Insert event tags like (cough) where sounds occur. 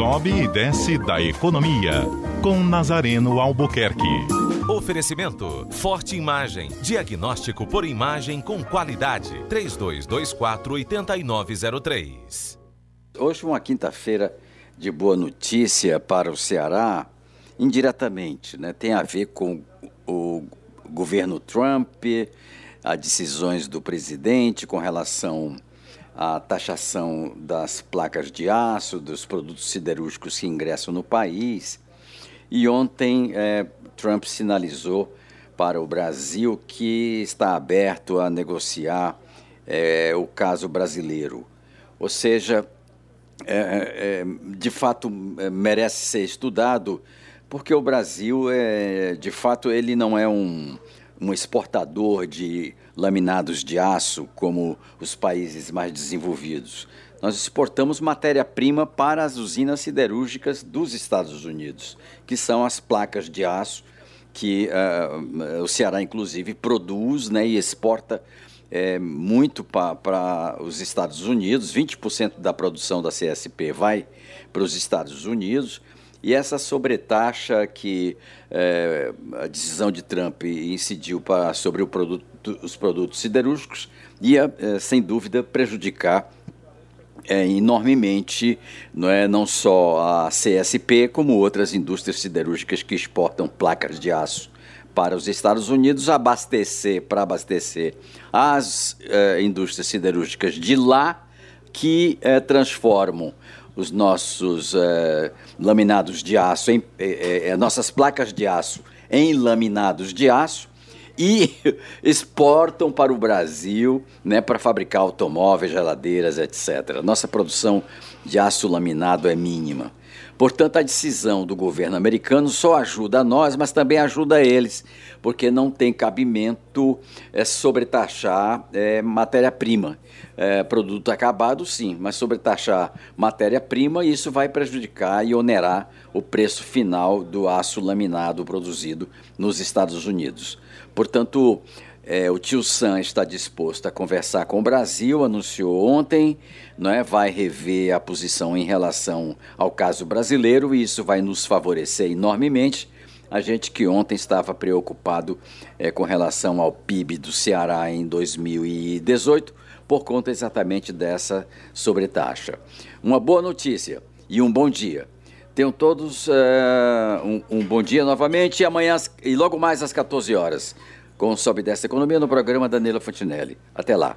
sobe e desce da economia. Com Nazareno Albuquerque. Oferecimento: Forte Imagem. Diagnóstico por imagem com qualidade. 3224-8903. Hoje, uma quinta-feira de boa notícia para o Ceará, indiretamente, né? tem a ver com o governo Trump, as decisões do presidente com relação à taxação das placas de aço, dos produtos siderúrgicos que ingressam no país. E ontem é, Trump sinalizou para o Brasil que está aberto a negociar é, o caso brasileiro. Ou seja, é, de fato merece ser estudado, porque o Brasil, é, de fato, ele não é um, um exportador de laminados de aço como os países mais desenvolvidos. Nós exportamos matéria-prima para as usinas siderúrgicas dos Estados Unidos, que são as placas de aço que uh, o Ceará, inclusive, produz né, e exporta é, muito para os Estados Unidos. 20% da produção da CSP vai para os Estados Unidos. E essa sobretaxa que é, a decisão de Trump incidiu sobre produto, os produtos siderúrgicos ia, é, sem dúvida, prejudicar é, enormemente não, é, não só a CSP, como outras indústrias siderúrgicas que exportam placas de aço para os Estados Unidos, abastecer, para abastecer as é, indústrias siderúrgicas de lá, que é, transformam os nossos é, laminados de aço, em, é, é, nossas placas de aço em laminados de aço e (laughs) exportam para o Brasil né, para fabricar automóveis, geladeiras, etc. Nossa produção de aço laminado é mínima. Portanto, a decisão do governo americano só ajuda a nós, mas também ajuda eles, porque não tem cabimento é, sobretaxar é, matéria-prima. É, produto acabado, sim, mas sobretaxar matéria-prima, isso vai prejudicar e onerar o preço final do aço laminado produzido nos Estados Unidos. Portanto, é, o tio Sam está disposto a conversar com o Brasil, anunciou ontem, não é? vai rever a posição em relação ao caso brasileiro e isso vai nos favorecer enormemente. A gente que ontem estava preocupado é, com relação ao PIB do Ceará em 2018, por conta exatamente dessa sobretaxa. Uma boa notícia e um bom dia. Tenham todos uh, um, um, bom dia novamente e amanhã e logo mais às 14 horas com o Sobe Dessa Economia no programa Danilo Fontinelli. Até lá.